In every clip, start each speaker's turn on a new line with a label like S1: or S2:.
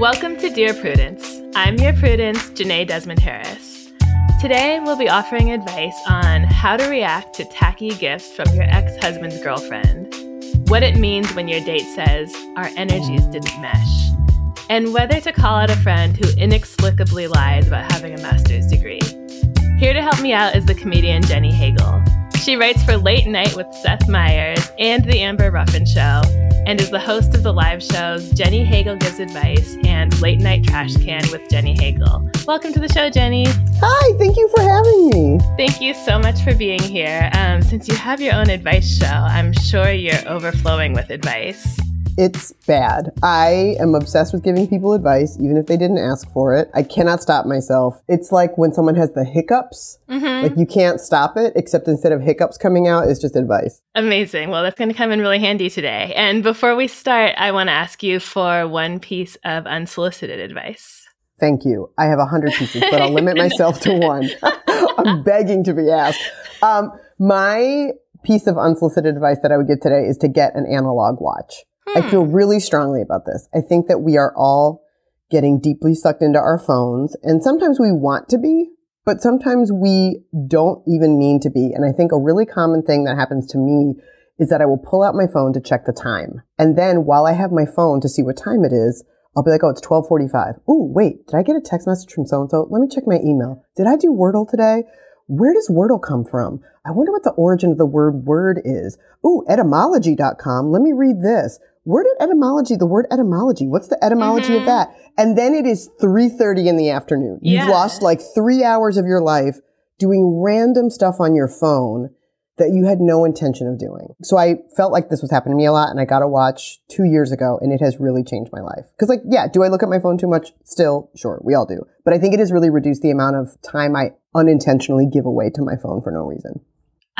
S1: Welcome to Dear Prudence. I'm your Prudence, Jenée Desmond Harris. Today, we'll be offering advice on how to react to tacky gifts from your ex husband's girlfriend, what it means when your date says, Our energies didn't mesh, and whether to call out a friend who inexplicably lies about having a master's degree. Here to help me out is the comedian Jenny Hagel. She writes for Late Night with Seth Meyers and The Amber Ruffin Show, and is the host of the live shows Jenny Hagel Gives Advice and Late Night Trash Can with Jenny Hagel. Welcome to the show, Jenny.
S2: Hi, thank you for having me.
S1: Thank you so much for being here. Um, since you have your own advice show, I'm sure you're overflowing with advice.
S2: It's bad. I am obsessed with giving people advice, even if they didn't ask for it. I cannot stop myself. It's like when someone has the hiccups,
S1: Mm-hmm.
S2: like you can't stop it, except instead of hiccups coming out, it's just advice.
S1: Amazing. Well, that's going to come in really handy today. And before we start, I want to ask you for one piece of unsolicited advice.
S2: Thank you. I have a hundred pieces, but I'll limit myself to one. I'm begging to be asked. Um, my piece of unsolicited advice that I would give today is to get an analog watch. I hmm. feel really strongly about this. I think that we are all getting deeply sucked into our phones, and sometimes we want to be, but sometimes we don't even mean to be. And I think a really common thing that happens to me is that I will pull out my phone to check the time. And then while I have my phone to see what time it is, I'll be like, oh, it's 1245. Ooh, wait, did I get a text message from so-and-so? Let me check my email. Did I do Wordle today? Where does Wordle come from? I wonder what the origin of the word word is. Ooh, etymology.com. Let me read this. Where did etymology, the word etymology, what's the etymology of mm-hmm. that? And then it is 3.30 in the afternoon. You've lost like three hours of your life doing random stuff on your phone that you had no intention of doing. So I felt like this was happening to me a lot and I got a watch two years ago and it has really changed my life. Cause like, yeah, do I look at my phone too much? Still, sure, we all do. But I think it has really reduced the amount of time I unintentionally give away to my phone for no reason.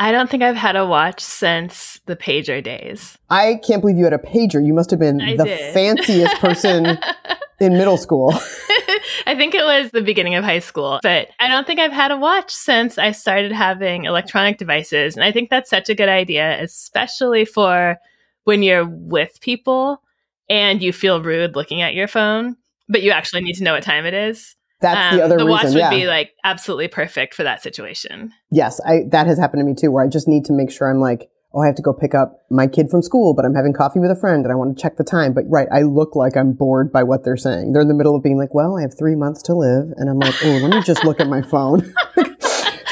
S1: I don't think I've had a watch since the pager days.
S2: I can't believe you had a pager. You must have been
S1: I
S2: the
S1: did.
S2: fanciest person in middle school.
S1: I think it was the beginning of high school, but I don't think I've had a watch since I started having electronic devices. And I think that's such a good idea, especially for when you're with people and you feel rude looking at your phone, but you actually need to know what time it is.
S2: That's
S1: Um,
S2: the other thing.
S1: the watch would
S2: yeah.
S1: be like absolutely perfect for that situation.
S2: Yes, I, that has happened to me too, where I just need to make sure I'm like, oh, I have to go pick up my kid from school, but I'm having coffee with a friend and I want to check the time. But right, I look like I'm bored by what they're saying. They're in the middle of being like, well, I have three months to live. And I'm like, oh, let me just look at my phone.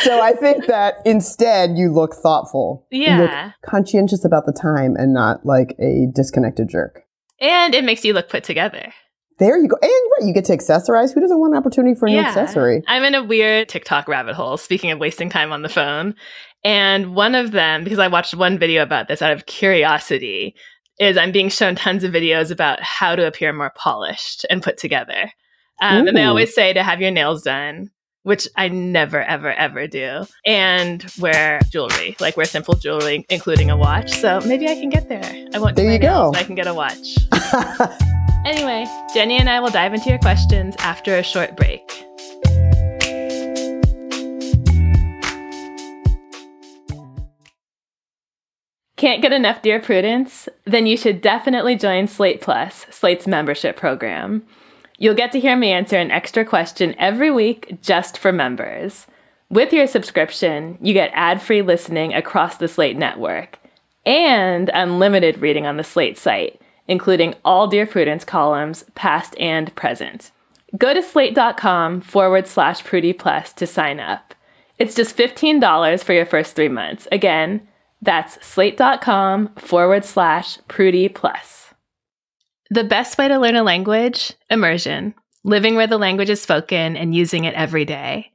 S2: so I think that instead you look thoughtful. You look
S1: Yeah.
S2: conscientious about the time and not like a disconnected jerk.
S1: And it makes you look put together.
S2: There you go. And right, you get to accessorize. Who doesn't want an opportunity for an accessory?
S1: I'm in a weird TikTok rabbit hole, speaking of wasting time on the phone. And one of them, because I watched one video about this out of curiosity, is I'm being shown tons of videos about how to appear more polished and put together. Um, and they always say to have your nails done, which I never, ever, ever do, and wear jewelry, like wear simple jewelry, including a watch. So maybe I can get there. I won't
S2: There you go.
S1: but I can get a watch. Anyway, Jenny and I will dive into your questions after a short break. Can't get enough Dear Prudence? Then you should definitely join Slate Plus, Slate's membership program. You'll get to hear me answer an extra question every week just for members. With your subscription, you get ad free listening across the Slate network and unlimited reading on the Slate site, including all Dear Prudence columns, past and present. Go to slate.com forward slash Prudie Plus to sign up. It's just $15 for your first three months. Again, that's slate.com forward slash Prudie Plus. The best way to learn a language? Immersion, living where the language is spoken and using it every day.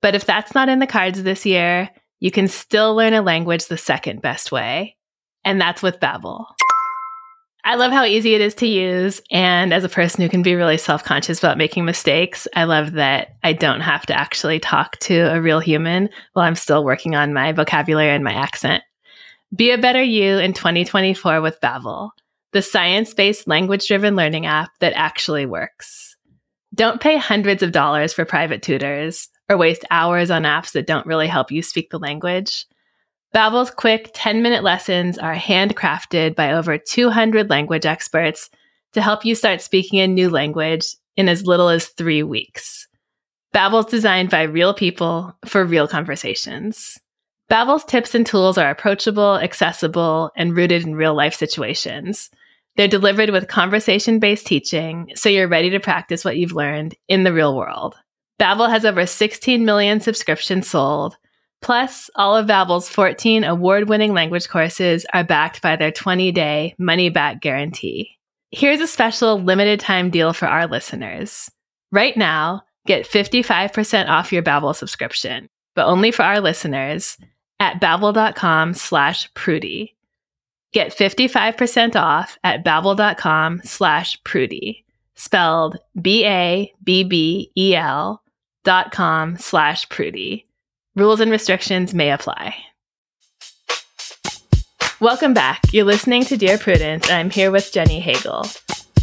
S1: But if that's not in the cards this year, you can still learn a language the second best way, and that's with Babbel. I love how easy it is to use. And as a person who can be really self conscious about making mistakes, I love that I don't have to actually talk to a real human while I'm still working on my vocabulary and my accent. Be a better you in 2024 with Babbel, the science-based language-driven learning app that actually works. Don't pay hundreds of dollars for private tutors or waste hours on apps that don't really help you speak the language. Babbel's quick 10-minute lessons are handcrafted by over 200 language experts to help you start speaking a new language in as little as 3 weeks. Babbel's designed by real people for real conversations. Babbel's tips and tools are approachable, accessible, and rooted in real-life situations. They're delivered with conversation-based teaching, so you're ready to practice what you've learned in the real world. Babbel has over 16 million subscriptions sold Plus, all of Babbel's 14 award-winning language courses are backed by their 20-day money-back guarantee. Here's a special limited time deal for our listeners. Right now, get 55% off your Babbel subscription, but only for our listeners at babbel.com slash prudie. Get 55% off at babbel.com slash prudie, spelled B-A-B-B-E-L dot com slash prudie. Rules and restrictions may apply. Welcome back. You're listening to Dear Prudence. And I'm here with Jenny Hagel.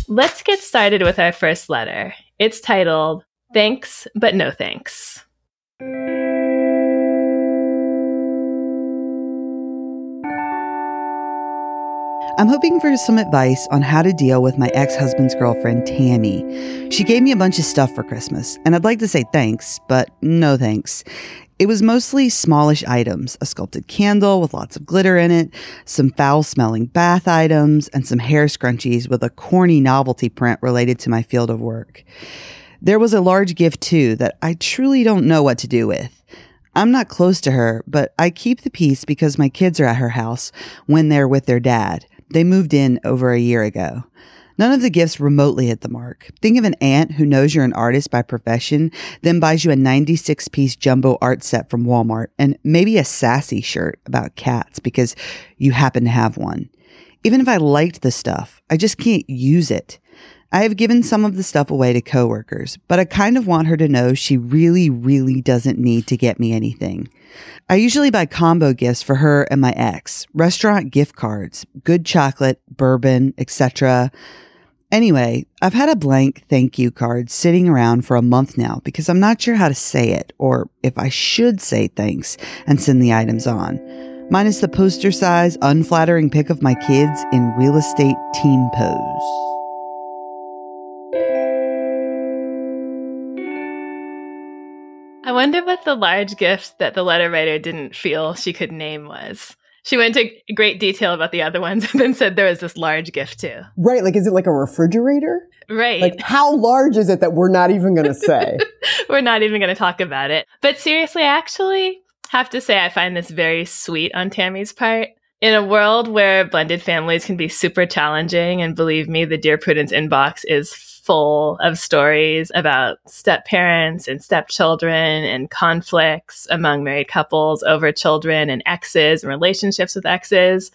S1: Let's get started with our first letter. It's titled Thanks, but No Thanks.
S3: I'm hoping for some advice on how to deal with my ex husband's girlfriend, Tammy. She gave me a bunch of stuff for Christmas, and I'd like to say thanks, but no thanks. It was mostly smallish items a sculpted candle with lots of glitter in it, some foul smelling bath items, and some hair scrunchies with a corny novelty print related to my field of work. There was a large gift too that I truly don't know what to do with. I'm not close to her, but I keep the peace because my kids are at her house when they're with their dad. They moved in over a year ago. None of the gifts remotely hit the mark. Think of an aunt who knows you're an artist by profession, then buys you a 96 piece jumbo art set from Walmart and maybe a sassy shirt about cats because you happen to have one. Even if I liked the stuff, I just can't use it. I have given some of the stuff away to coworkers, but I kind of want her to know she really, really doesn't need to get me anything. I usually buy combo gifts for her and my ex, restaurant gift cards, good chocolate, bourbon, etc. Anyway, I've had a blank thank you card sitting around for a month now because I'm not sure how to say it or if I should say thanks and send the items on. Minus the poster size, unflattering pic of my kids in real estate team pose.
S1: Wonder what the large gift that the letter writer didn't feel she could name was. She went into great detail about the other ones and then said there was this large gift too.
S2: Right. Like, is it like a refrigerator?
S1: Right.
S2: Like, how large is it that we're not even going to say?
S1: we're not even going to talk about it. But seriously, I actually have to say, I find this very sweet on Tammy's part. In a world where blended families can be super challenging, and believe me, the Dear Prudence inbox is full of stories about step parents and stepchildren and conflicts among married couples over children and exes and relationships with exes.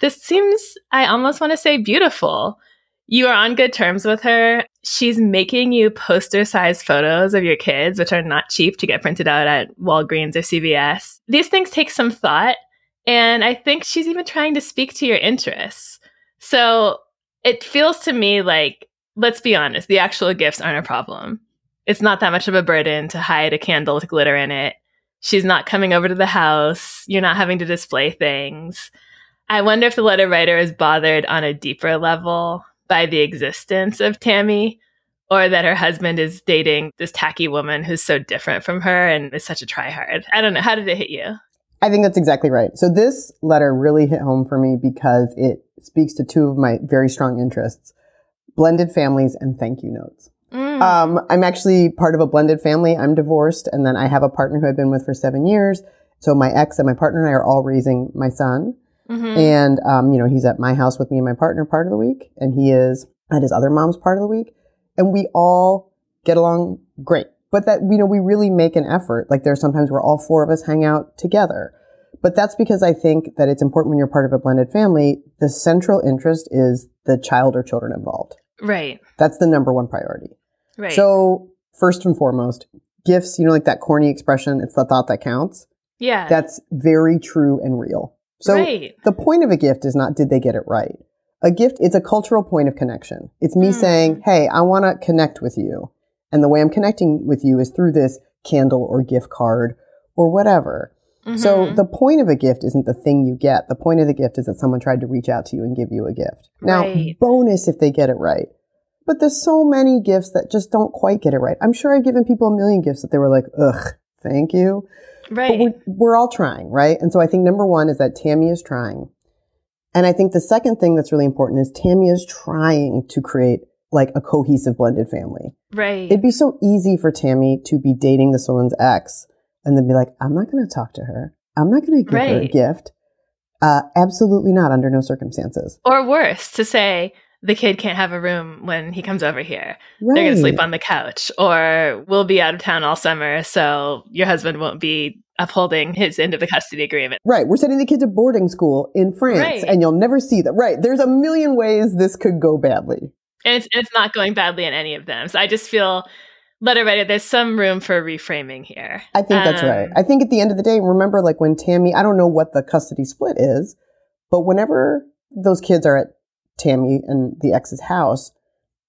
S1: This seems, I almost want to say, beautiful. You are on good terms with her. She's making you poster sized photos of your kids, which are not cheap to get printed out at Walgreens or CVS. These things take some thought. And I think she's even trying to speak to your interests. So it feels to me like let's be honest, the actual gifts aren't a problem. It's not that much of a burden to hide a candle with glitter in it. She's not coming over to the house. You're not having to display things. I wonder if the letter writer is bothered on a deeper level by the existence of Tammy or that her husband is dating this tacky woman who's so different from her and is such a tryhard. I don't know. How did it hit you?
S2: I think that's exactly right. So this letter really hit home for me because it speaks to two of my very strong interests, blended families and thank you notes.
S1: Mm.
S2: Um, I'm actually part of a blended family. I'm divorced and then I have a partner who I've been with for seven years. So my ex and my partner and I are all raising my son.
S1: Mhm.
S2: And, um, you know, he's at my house with me and my partner part of the week and he is at his other mom's part of the week. And we all get along great. But that, you know, we really make an effort. Like there's sometimes where all four of us hang out together. But that's because I think that it's important when you're part of a blended family. The central interest is the child or children involved.
S1: Right.
S2: That's the number one priority.
S1: Right.
S2: So first and foremost, gifts, you know, like that corny expression, it's the thought that counts.
S1: yeah.
S2: That's very true and real. So
S1: right.
S2: the point of a gift is not did they get it right. A gift is a cultural point of connection. It's me
S1: Hmm.
S2: saying, hey, I want to connect with you. And the way I'm connecting with you is through this candle or gift card or whatever. So
S1: Mhm.
S2: the point of a gift isn't the thing you get. The point of the gift is that someone tried to reach out to you and give you a gift. Now,
S1: Right.
S2: bonus if they get it right. But there's so many gifts that just don't quite get it right. I'm sure I've given people a million gifts that they were like, ugh, thank you. But
S1: right.
S2: we're, we're all trying, right? And so I think number one is that Tammy is trying. And I think the second thing that's really important is Tammy is trying to create like a cohesive blended family.
S1: right.
S2: It'd be so easy for Tammy to be dating this woman's ex and then be like, I'm not going to talk to her. I'm not going to give her a gift. Uh, absolutely not under no circumstances.
S1: or worse, to say the kid can't have a room when he comes over here.
S2: Right.
S1: They're going to sleep on the couch, or we'll be out of town all summer, so your husband won't be upholding his end of the custody agreement.
S2: Right. We're sending the kid to boarding school in France
S1: Right.
S2: and you'll never see them. Right. There's a million ways this could go badly.
S1: And it's, it's not going badly in any of them. So I just feel, letter writer, there's some room for reframing here.
S2: I think that's
S1: Um,
S2: right. I think at the end of the day, remember like when Tammy, I don't know what the custody split is, but whenever those kids are at Tammy and the ex's house,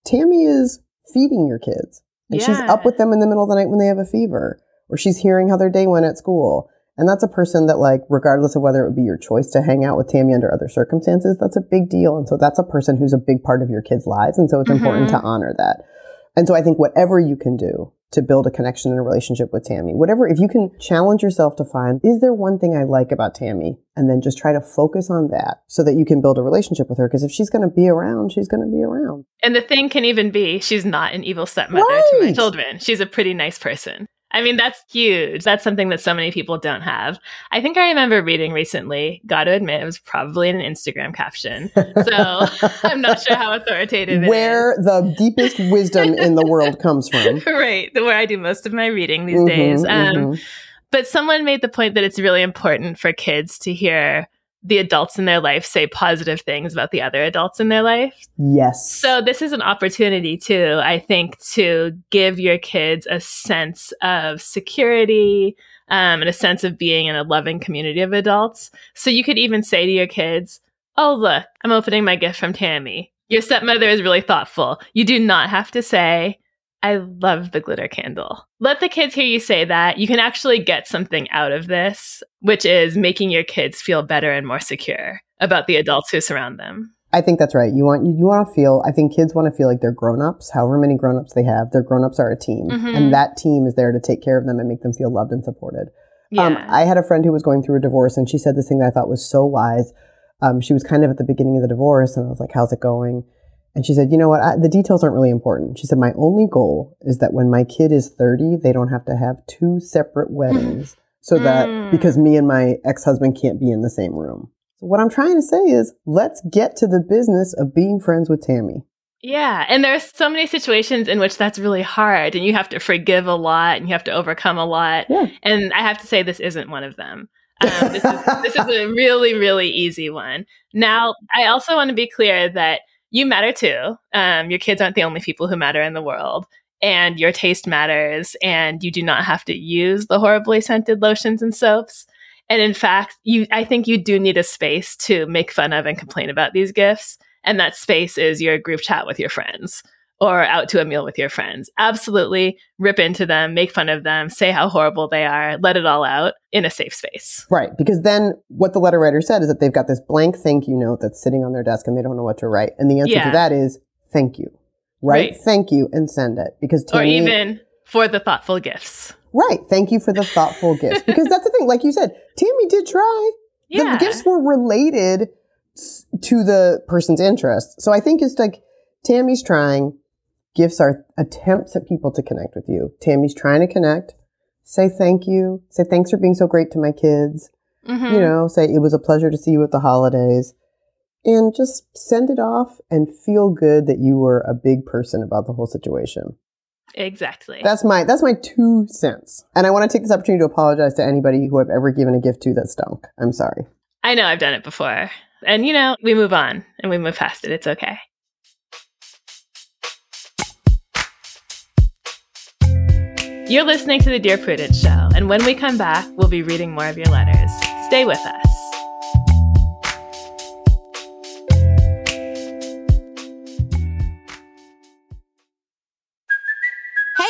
S2: Tammy is feeding your kids. And she's up with them in the middle of the night when they have a fever, or she's hearing how their day went at school. And that's a person that, like, regardless of whether it would be your choice to hang out with Tammy under other circumstances, that's a big deal. And so that's a person who's a big part of your kids' lives. And so it's important to honor that. And so I think whatever you can do to build a connection and a relationship with Tammy, whatever, if you can challenge yourself to find, is there one thing I like about Tammy? And then just try to focus on that so that you can build a relationship with her. Because if she's going to be around, she's going to be around.
S1: And the thing can even be she's not an evil stepmother to my children. She's a pretty nice person. I mean, that's huge. That's something that so many people don't have. I think I remember reading recently, got to admit, it was probably in an Instagram caption. So I'm not sure how authoritative it is.
S2: Where the deepest wisdom in the world comes from.
S1: right, where I do most of my reading these
S2: Mhm,
S1: days. Um,
S2: mhm.
S1: But someone made the point that it's really important for kids to hear the adults in their life say positive things about the other adults in their life.
S2: Yes.
S1: So this is an opportunity too, I think, to give your kids a sense of security um, and a sense of being in a loving community of adults. So you could even say to your kids, "Oh, look, I'm opening my gift from Tammy. Your stepmother is really thoughtful." You do not have to say. I love the glitter candle. Let the kids hear you say that. You can actually get something out of this, which is making your kids feel better and more secure about the adults who surround them.
S2: I think that's right. You want you, you want to feel. I think kids want to feel like they're grown ups. However many grown ups they have, their grown ups are a team,
S1: Mhm.
S2: and that team is there to take care of them and make them feel loved and supported.
S1: Yeah.
S2: Um, I had a friend who was going through a divorce, and she said this thing that I thought was so wise. Um, she was kind of at the beginning of the divorce, and I was like, "How's it going?" And she said, "You know what? I, the details aren't really important." She said, "My only goal is that when my kid is thirty, they don't have to have two separate weddings, so that
S1: Mm.
S2: because me and my ex husband can't be in the same room." So what I'm trying to say is, let's get to the business of being friends with Tammy.
S1: Yeah, and there's so many situations in which that's really hard, and you have to forgive a lot, and you have to overcome a lot.
S2: Yeah.
S1: And I have to say, this isn't one of them. Um, this, is, this is a really, really easy one. Now, I also want to be clear that you matter too. Um, your kids aren't the only people who matter in the world, and your taste matters, and you do not have to use the horribly scented lotions and soaps. And in fact, you, I think you do need a space to make fun of and complain about these gifts. And that space is your group chat with your friends or out to a meal with your friends. Absolutely rip into them, make fun of them, say how horrible they are, let it all out in a safe space.
S2: Right. Because then what the letter writer said is that they've got this blank thank you note that's sitting on their desk and they don't know what to write. And the answer
S1: Yeah.
S2: to that is thank you. Right?
S1: Right.
S2: Thank you and send it. Because
S1: Or even for the thoughtful gifts.
S2: Right. Thank you for the thoughtful gifts. Because that's the thing. Like you said, Tammy did try.
S1: Yeah.
S2: The gifts were related to the person's interests. So I think it's like Tammy's trying. Gifts are attempts at people to connect with you. Tammy's trying to connect. Say thank you. Say thanks for being so great to my kids.
S1: Mhm.
S2: You know, say it was a pleasure to see you at the holidays. And just send it off and feel good that you were a big person about the whole situation.
S1: Exactly.
S2: That's my that's my two cents. And I want to take this opportunity to apologize to anybody who I've ever given a gift to that stunk. I'm sorry.
S1: I know I've done it before. And you know, we move on and we move past it. It's okay. You're listening to the Dear Prudence Show, and when we come back, we'll be reading more of your letters. Stay with us.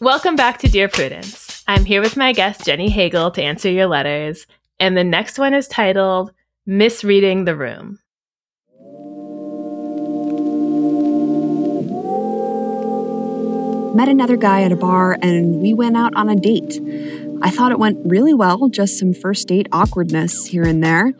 S1: Welcome back to Dear Prudence. I'm here with my guest, Jenny Hagel, to answer your letters. And the next one is titled Misreading the Room.
S4: Met another guy at a bar and we went out on a date. I thought it went really well, just some first date awkwardness here and there.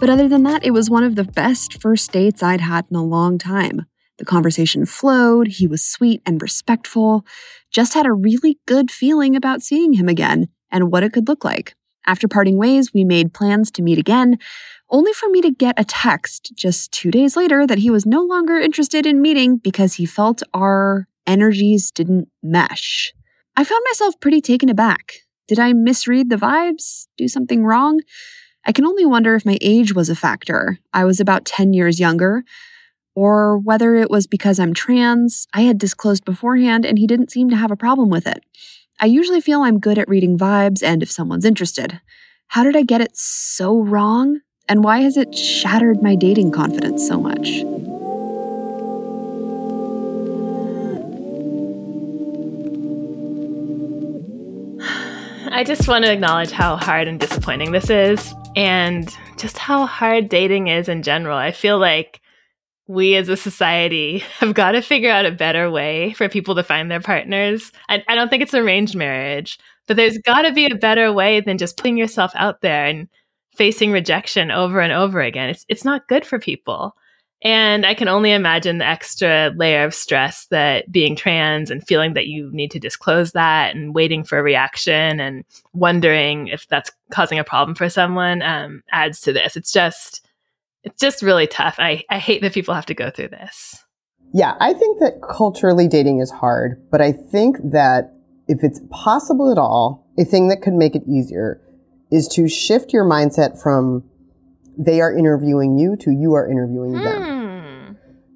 S4: But other than that, it was one of the best first dates I'd had in a long time. The conversation flowed, he was sweet and respectful. Just had a really good feeling about seeing him again and what it could look like. After parting ways, we made plans to meet again, only for me to get a text just two days later that he was no longer interested in meeting because he felt our energies didn't mesh. I found myself pretty taken aback. Did I misread the vibes? Do something wrong? I can only wonder if my age was a factor. I was about 10 years younger. Or whether it was because I'm trans, I had disclosed beforehand and he didn't seem to have a problem with it. I usually feel I'm good at reading vibes and if someone's interested. How did I get it so wrong? And why has it shattered my dating confidence so much?
S1: I just want to acknowledge how hard and disappointing this is and just how hard dating is in general. I feel like we as a society have got to figure out a better way for people to find their partners. I, I don't think it's arranged marriage, but there's got to be a better way than just putting yourself out there and facing rejection over and over again. It's, it's not good for people. And I can only imagine the extra layer of stress that being trans and feeling that you need to disclose that and waiting for a reaction and wondering if that's causing a problem for someone um, adds to this. It's just, it's just really tough. I, I hate that people have to go through this.
S2: Yeah, I think that culturally dating is hard, but I think that if it's possible at all, a thing that could make it easier is to shift your mindset from they are interviewing you to you are interviewing them.
S1: Hmm.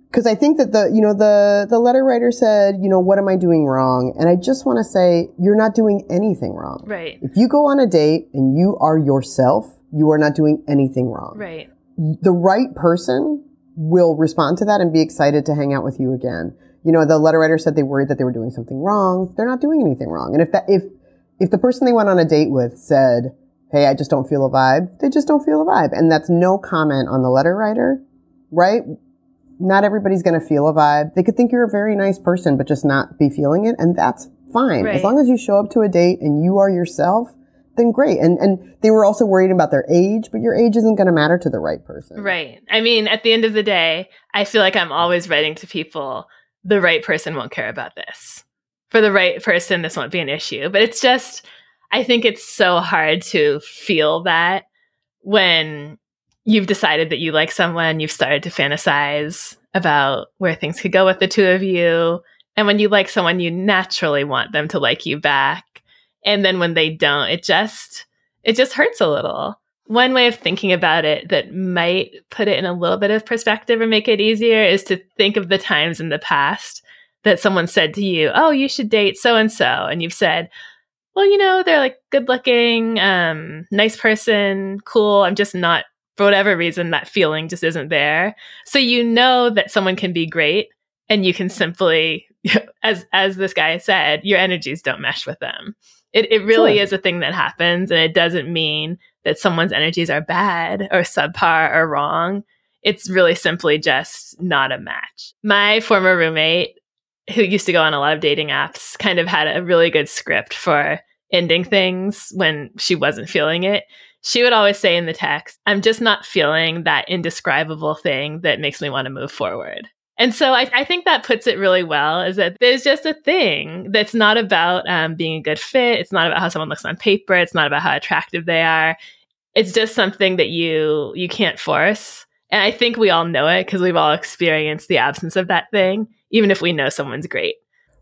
S2: Because I think that the, you know, the, the letter writer said, you know, what am I doing wrong? And I just want to say, you're not doing anything wrong.
S1: Right.
S2: If you go on a date and you are yourself, you are not doing anything wrong.
S1: Right.
S2: The right person will respond to that and be excited to hang out with you again. You know, the letter writer said they worried that they were doing something wrong. They're not doing anything wrong. And if that, if, if the person they went on a date with said, Hey, I just don't feel a vibe, they just don't feel a vibe. And that's no comment on the letter writer, right? Not everybody's going to feel a vibe. They could think you're a very nice person, but just not be feeling it. And that's fine.
S1: Right.
S2: As long as you show up to a date and you are yourself, then great. And, and they were also worried about their age, but your age isn't going to matter to the right person.
S1: Right. I mean, at the end of the day, I feel like I'm always writing to people the right person won't care about this. For the right person, this won't be an issue. But it's just, I think it's so hard to feel that when you've decided that you like someone, you've started to fantasize about where things could go with the two of you. And when you like someone, you naturally want them to like you back. And then when they don't, it just, it just hurts a little. One way of thinking about it that might put it in a little bit of perspective and make it easier is to think of the times in the past that someone said to you, Oh, you should date so and so. And you've said, Well, you know, they're like good looking, um, nice person, cool. I'm just not, for whatever reason, that feeling just isn't there. So you know that someone can be great and you can simply, as, as this guy said, your energies don't mesh with them. It, it really
S2: Sure.
S1: is a thing that happens and it doesn't mean that someone's energies are bad or subpar or wrong. It's really simply just not a match. My former roommate, who used to go on a lot of dating apps, kind of had a really good script for ending things when she wasn't feeling it. She would always say in the text, I'm just not feeling that indescribable thing that makes me want to move forward. And so I, I think that puts it really well is that there's just a thing that's not about um, being a good fit. It's not about how someone looks on paper. It's not about how attractive they are. It's just something that you you can't force. And I think we all know it because we've all experienced the absence of that thing, even if we know someone's great.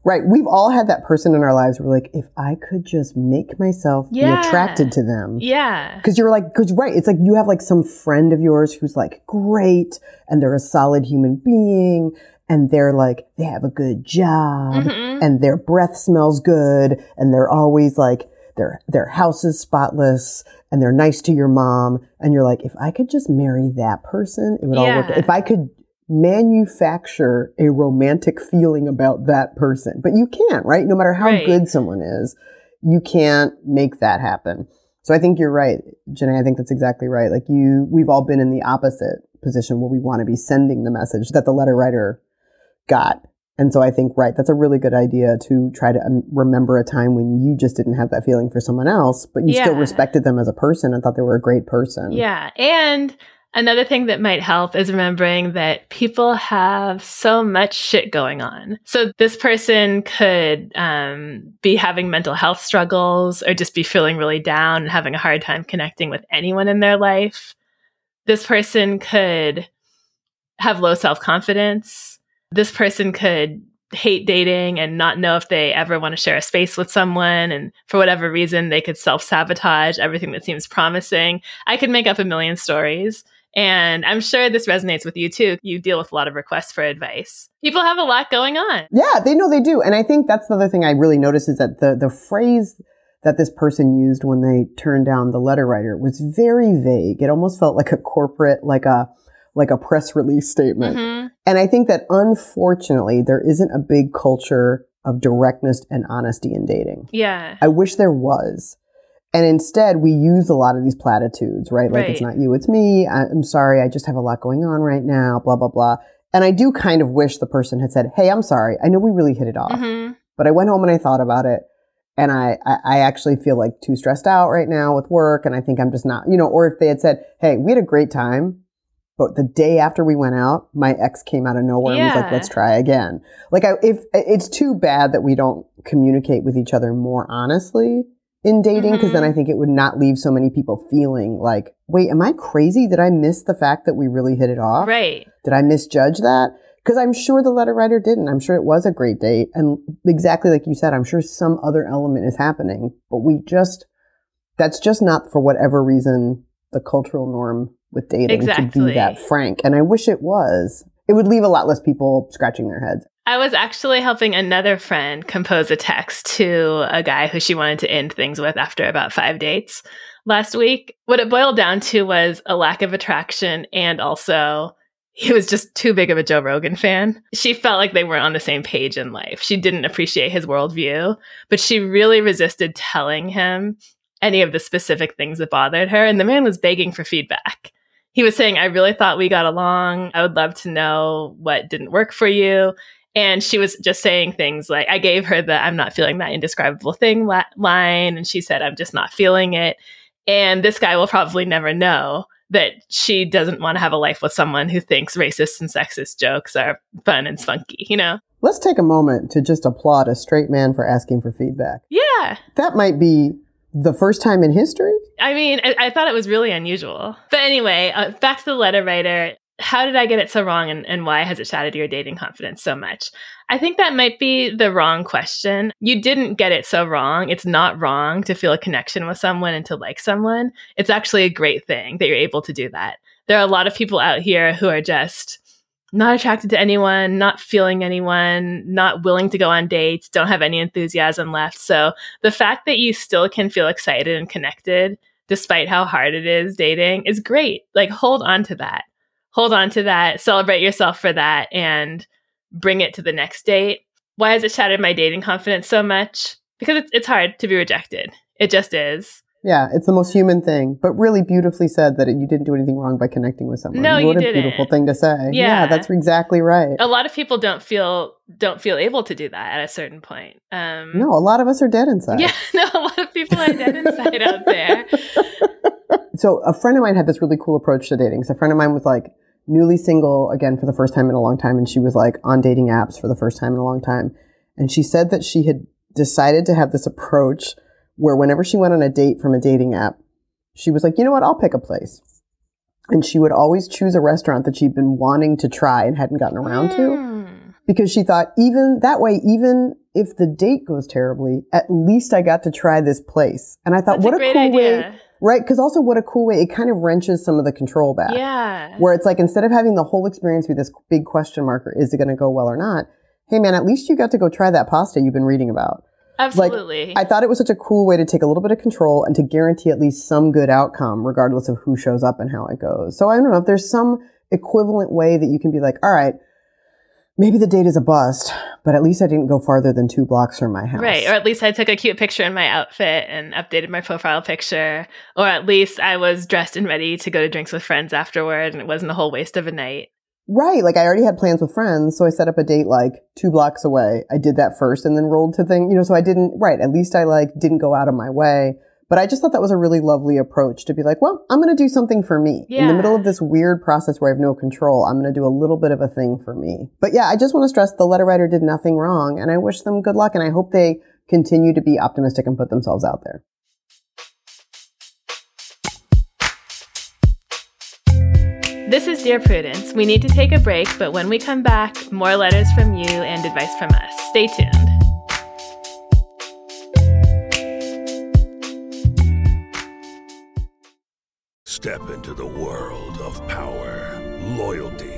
S2: Right. We've all had that person in our lives where we're like, if I could just make myself
S1: Yeah.
S2: be attracted to them.
S1: Yeah.
S2: Because you're like, because right, it's like you have like some friend of yours who's like great and they're a solid human being and they're like, they have a good job
S1: Mhm.
S2: and their breath smells good and they're always like, their, their house is spotless and they're nice to your mom. And you're like, if I could just marry that person, it would all work.
S1: Yeah.
S2: If I could manufacture a romantic feeling about that person, but you can't, right? No matter how
S1: Right.
S2: good someone is, you can't make that happen. So I think you're right, Jenée. I think that's exactly right. Like you, we've all been in the opposite position where we want to be sending the message that the letter writer got. And so I think, right, that's a really good idea to try to um, remember a time when you just didn't have that feeling for someone else, but you still respected them as a person and thought they were a great person.
S1: Yeah. And another thing that might help is remembering that people have so much shit going on. So this person could um, be having mental health struggles or just be feeling really down and having a hard time connecting with anyone in their life. This person could have low self confidence. This person could hate dating and not know if they ever want to share a space with someone. And for whatever reason, they could self sabotage everything that seems promising. I could make up a million stories. And I'm sure this resonates with you too. You deal with a lot of requests for advice. People have a lot going on.
S2: Yeah, they know they do. And I think that's the other thing I really noticed is that the, the phrase that this person used when they turned down the letter writer was very vague. It almost felt like a corporate, like a, like a press release statement.
S1: Mhm.
S2: And I think that unfortunately, there isn't a big culture of directness and honesty in dating.
S1: Yeah.
S2: I wish there was. And instead, we use a lot of these platitudes, right? Like, it's not you, it's me. I'm sorry, I just have a lot going on right now, blah, blah, blah. And I do kind of wish the person had said, Hey, I'm sorry. I know we really hit it off,
S1: Mhm.
S2: but I went home and I thought about it. And I, I, I actually feel like too stressed out right now with work. And I think I'm just not, you know, or if they had said, Hey, we had a great time. But the day after we went out, my ex came out of nowhere and was like, let's try again. Like, I, if it's too bad that we don't communicate with each other more honestly in dating, because then
S1: Mhm.
S2: I think it would not leave so many people feeling like, wait, am I crazy? Did I miss the fact that we really hit it off?
S1: Right.
S2: Did I misjudge that? Because I'm sure the letter writer didn't. I'm sure it was a great date. And exactly like you said, I'm sure some other element is happening, but we just, that's just not for whatever reason the cultural norm with dating to be that frank. And I wish it was. It would leave a lot less people scratching their heads.
S1: I was actually helping another friend compose a text to a guy who she wanted to end things with after about five dates last week. What it boiled down to was a lack of attraction and also he was just too big of a Joe Rogan fan. She felt like they weren't on the same page in life. She didn't appreciate his worldview, but she really resisted telling him any of the specific things that bothered her. And the man was begging for feedback. He was saying, I really thought we got along. I would love to know what didn't work for you. And she was just saying things like, I gave her the I'm not feeling that indescribable thing la- line. And she said, I'm just not feeling it. And this guy will probably never know that she doesn't want to have a life with someone who thinks racist and sexist jokes are fun and spunky, you know?
S2: Let's take a moment to just applaud a straight man for asking for feedback.
S1: Yeah.
S2: That might be the first time in history.
S1: I mean, I, I thought it was really unusual. But anyway, uh, back to the letter writer. How did I get it so wrong and, and why has it shattered your dating confidence so much? I think that might be the wrong question. You didn't get it so wrong. It's not wrong to feel a connection with someone and to like someone. It's actually a great thing that you're able to do that. There are a lot of people out here who are just not attracted to anyone, not feeling anyone, not willing to go on dates, don't have any enthusiasm left. So the fact that you still can feel excited and connected despite how hard it is dating is great. Like hold on to that. Hold on to that. Celebrate yourself for that and bring it to the next date. Why has it shattered my dating confidence so much? Because it's, it's hard to be rejected. It just is.
S2: Yeah, it's the most human thing, but really beautifully said that you didn't do anything wrong by connecting with someone.
S1: No,
S2: what
S1: you
S2: a
S1: didn't.
S2: beautiful thing to say.
S1: Yeah.
S2: that's exactly right.
S1: A lot of people don't feel don't feel able to do that at a certain point. Um,
S2: No, a lot of us are dead inside.
S1: Yeah, no, a lot of people are dead inside out there.
S2: So a friend of mine had this really cool approach to dating. So a friend of mine was like newly single again for the first time in a long time, and she was like on dating apps for the first time in a long time. And she said that she had decided to have this approach where whenever she went on a date from a dating app, she was like, you know what, I'll pick a place. And she would always choose a restaurant that she'd been wanting to try and hadn't gotten around to
S1: Mm.
S2: because she thought even that way, even if the date goes terribly, at least I got to try this place. And I thought,
S1: That's
S2: what
S1: a
S2: a, cool way, right? Because also, what a cool way. It kind of wrenches some of the control back.
S1: Yeah.
S2: Where it's like instead of having the whole experience be this big question marker, is it going to go well or not? Hey man, at least you got to go try that pasta you've been reading about.
S1: Absolutely.
S2: I thought it was such a cool way to take a little bit of control and to guarantee at least some good outcome, regardless of who shows up and how it goes. So I don't know if there's some equivalent way that you can be like, all right, maybe the date is a bust, but at least I didn't go farther than two blocks from my house.
S1: Right. Or at least I took a cute picture in my outfit and updated my profile picture. Or at least I was dressed and ready to go to drinks with friends afterward and it wasn't a whole waste of a night.
S2: Right. Like I already had plans with friends, so I set up a date like two blocks away. I did that first and then rolled to thing, you know, so I didn't, right. At least I like didn't go out of my way. But I just thought that was a really lovely approach to be like, well, I'm going to do something for me. In the middle of this weird process where I have no control, I'm going to do a little bit of a thing for me. But yeah, I just want to stress the letter writer did nothing wrong and I wish them good luck and I hope they continue to be optimistic and put themselves out there.
S1: This is Dear Prudence. We need to take a break, but when we come back, more letters from you and advice from us. Stay tuned.
S5: Step into the world of power, loyalty,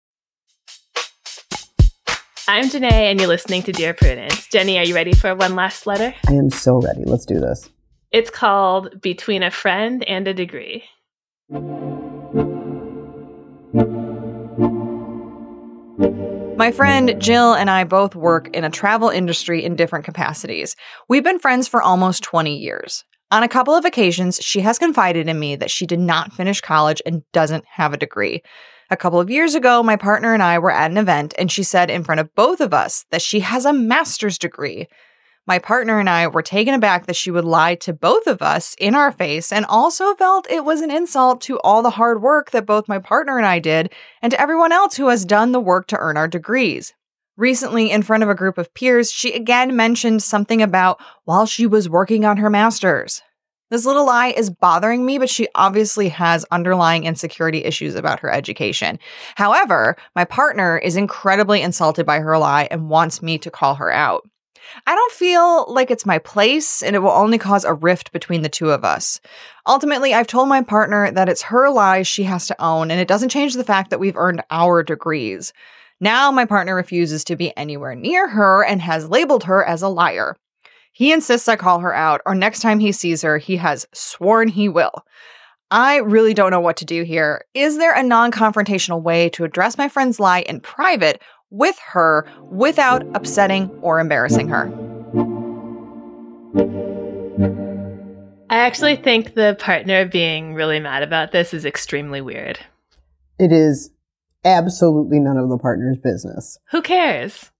S1: I'm Jenée, and you're listening to Dear Prudence. Jenny, are you ready for one last letter?
S2: I am so ready. Let's do this.
S1: It's called Between a Friend and a Degree.
S6: My friend Jill and I both work in a travel industry in different capacities. We've been friends for almost 20 years. On a couple of occasions, she has confided in me that she did not finish college and doesn't have a degree. A couple of years ago, my partner and I were at an event, and she said in front of both of us that she has a master's degree. My partner and I were taken aback that she would lie to both of us in our face and also felt it was an insult to all the hard work that both my partner and I did and to everyone else who has done the work to earn our degrees. Recently, in front of a group of peers, she again mentioned something about while she was working on her master's. This little lie is bothering me, but she obviously has underlying insecurity issues about her education. However, my partner is incredibly insulted by her lie and wants me to call her out. I don't feel like it's my place, and it will only cause a rift between the two of us. Ultimately, I've told my partner that it's her lies she has to own, and it doesn't change the fact that we've earned our degrees. Now, my partner refuses to be anywhere near her and has labeled her as a liar. He insists I call her out, or next time he sees her, he has sworn he will. I really don't know what to do here. Is there a non confrontational way to address my friend's lie in private with her without upsetting or embarrassing her?
S1: I actually think the partner being really mad about this is extremely weird.
S2: It is absolutely none of the partner's business.
S1: Who cares?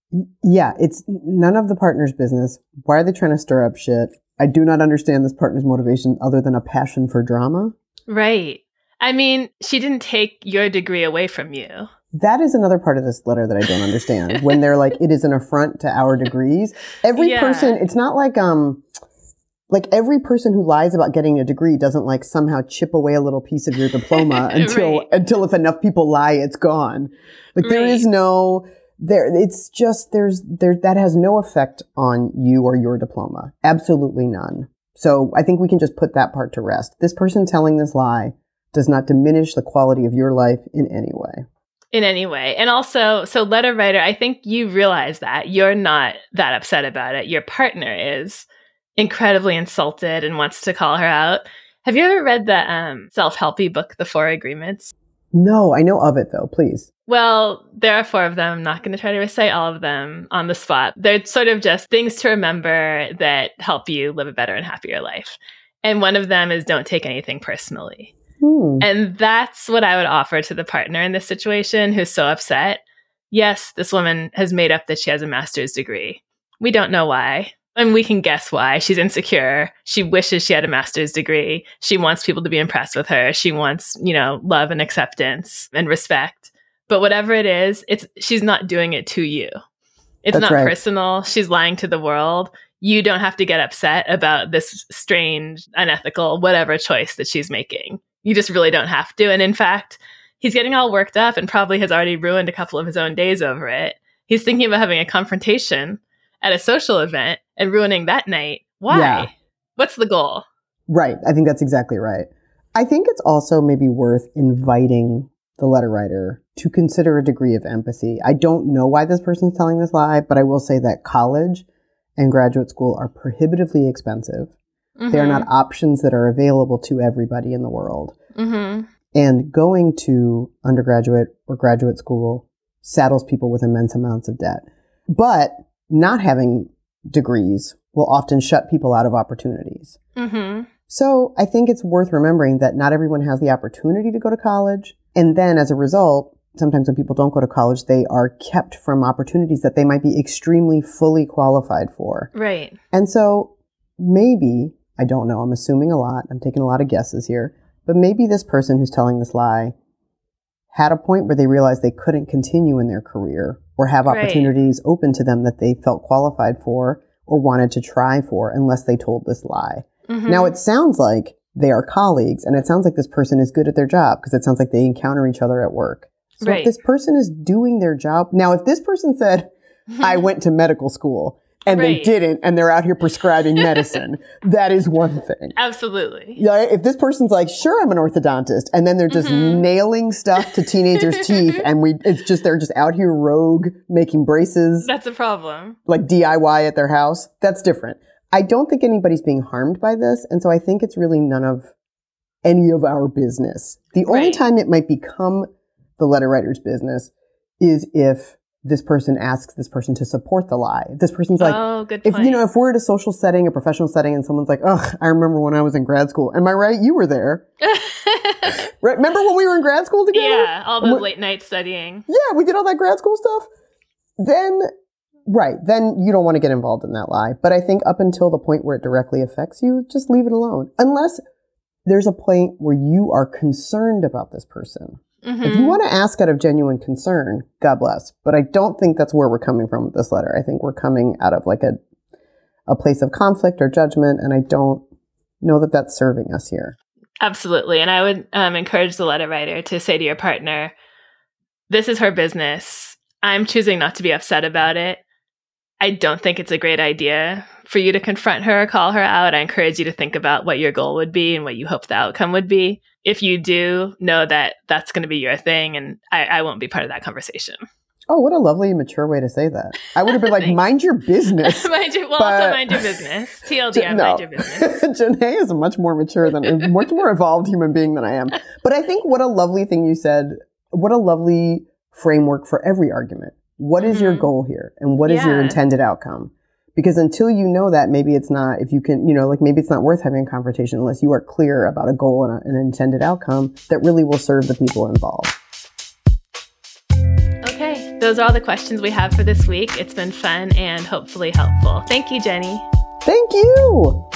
S2: Yeah, it's none of the partner's business. Why are they trying to stir up shit? I do not understand this partner's motivation other than a passion for drama.
S1: Right. I mean, she didn't take your degree away from you.
S2: That is another part of this letter that I don't understand. when they're like, it is an affront to our degrees. Every
S1: Yeah.
S2: person, it's not like, um, like every person who lies about getting a degree doesn't like somehow chip away a little piece of your diploma until,
S1: Right.
S2: until if enough people lie, it's gone. Like there is no, there, it's just, there's, there, that has no effect on you or your diploma. Absolutely none. So I think we can just put that part to rest. This person telling this lie does not diminish the quality of your life in any way.
S1: in any way. And also, so letter writer, I think you realize that you're not that upset about it. Your partner is incredibly insulted and wants to call her out. Have you ever read the um, self-helpy book, The Four Agreements?
S2: No, I know of it though, please.
S1: Well, there are four of them. I'm not going to try to recite all of them on the spot. They're sort of just things to remember that help you live a better and happier life. And one of them is don't take anything personally.
S2: Hmm.
S1: And that's what I would offer to the partner in this situation who's so upset. Yes, this woman has made up that she has a master's degree. We don't know why. And we can guess why. She's insecure. She wishes she had a master's degree. She wants people to be impressed with her. She wants, you know, love and acceptance and respect. But whatever it is, it's she's not doing it to you. It's
S2: That's
S1: not
S2: right.
S1: personal. She's lying to the world. You don't have to get upset about this strange, unethical, whatever choice that she's making. You just really don't have to. And in fact, he's getting all worked up and probably has already ruined a couple of his own days over it. He's thinking about having a confrontation at a social event and ruining that night. Why?
S2: Yeah.
S1: What's the goal?
S2: Right. I think that's exactly right. I think it's also maybe worth inviting the letter writer to consider a degree of empathy. I don't know why this person's telling this lie, but I will say that college and graduate school are prohibitively expensive. They are not options that are available to everybody in the world.
S1: Mm-hmm.
S2: And going to undergraduate or graduate school saddles people with immense amounts of debt. But not having degrees will often shut people out of opportunities.
S1: Mm-hmm.
S2: So I think it's worth remembering that not everyone has the opportunity to go to college. And then as a result, sometimes when people don't go to college, they are kept from opportunities that they might be extremely fully qualified for.
S1: Right.
S2: And so maybe, I don't know, I'm assuming a lot, I'm taking a lot of guesses here, but maybe this person who's telling this lie had a point where they realized they couldn't continue in their career or have
S1: Right.
S2: opportunities open to them that they felt qualified for or wanted to try for unless they told this lie.
S1: Mhm.
S2: Now it sounds like they are colleagues and it sounds like this person is good at their job because it sounds like they encounter each other at work. So
S1: Right.
S2: if this person is doing their job, now if this person said, I went to medical school and they didn't and they're out here prescribing medicine, that is one thing.
S1: Absolutely.
S2: Yeah, if this person's like, sure, I'm an orthodontist, and then they're just
S1: Mm-hmm.
S2: nailing stuff to teenagers' teeth, and we, it's just, they're just out here rogue making braces,
S1: That's a problem.
S2: like DIY at their house, that's different. I don't think anybody's being harmed by this, and so I think it's really none of any of our business. The only
S1: Right.
S2: time it might become the letter writer's business is if this person asks this person to support the lie. If this person's like,
S1: oh, good
S2: if you know, if we're at a social setting, a professional setting, and someone's like, "Ugh, I remember when I was in grad school." Am I right? You were there, right? Remember when we were in grad school together?
S1: yeah, all the late night studying.
S2: Yeah, we did all that grad school stuff. Then, right, then you don't want to get involved in that lie. But I think up until the point where it directly affects you, just leave it alone. Unless there's a point where you are concerned about this person. If
S1: Mm-hmm.
S2: you want to ask out of genuine concern, God bless. But I don't think that's where we're coming from with this letter. I think we're coming out of like a a place of conflict or judgment, and I don't know that that's serving us here.
S1: Absolutely. And I would um, encourage the letter writer to say to your partner, this is her business. I'm choosing not to be upset about it. I don't think it's a great idea for you to confront her or call her out. I encourage you to think about what your goal would be and what you hope the outcome would be. If you do, know that that's going to be your thing, and I, I won't be part of that conversation.
S2: Oh, what a lovely, mature way to say that. I would have been like, mind your business.
S1: mind your, well,
S2: But-
S1: also mind your business. TLDR,
S2: no.
S1: mind your business.
S2: Jenée is a much more mature than, a much more evolved human being than I am. But I think what a lovely thing you said, what a lovely framework for every argument. What is your
S1: Mhm.
S2: goal here? And what is your intended outcome? Because until you know that, maybe it's not, if you can, you know, like maybe it's not worth having a conversation unless you are clear about a goal and a, an intended outcome that really will serve the people involved.
S1: Okay, those are all the questions we have for this week. It's been fun and hopefully helpful. Thank you, Jenny.
S2: Thank you.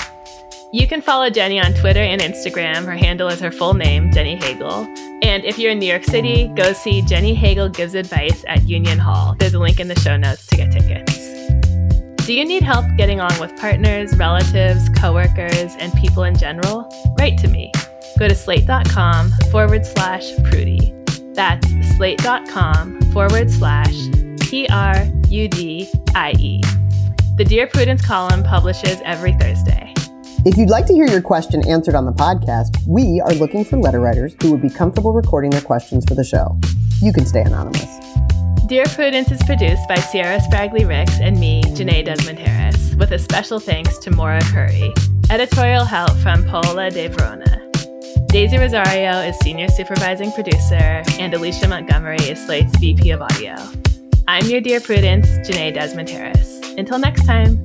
S1: You can follow Jenny on Twitter and Instagram. Her handle is her full name, Jenny Hagel. And if you're in New York City, go see Jenny Hagel Gives Advice at Union Hall. There's a link in the show notes to get tickets. Do you need help getting on with partners, relatives, coworkers, and people in general? Write to me. Go to slate.com forward slash Prudie. That's slate.com forward slash P R U D I E. The Dear Prudence column publishes every Thursday.
S2: If you'd like to hear your question answered on the podcast, we are looking for letter writers who would be comfortable recording their questions for the show. You can stay anonymous.
S1: Dear Prudence is produced by Se'era Spragley Ricks and me, Jenée Desmond Harris, with a special thanks to Maura Currie. Editorial help from Paola De Verona. Daisy Rosario is senior supervising producer, and Alicia Montgomery is Slate's VP of audio. I'm your Dear Prudence, Jenée Desmond Harris. Until next time.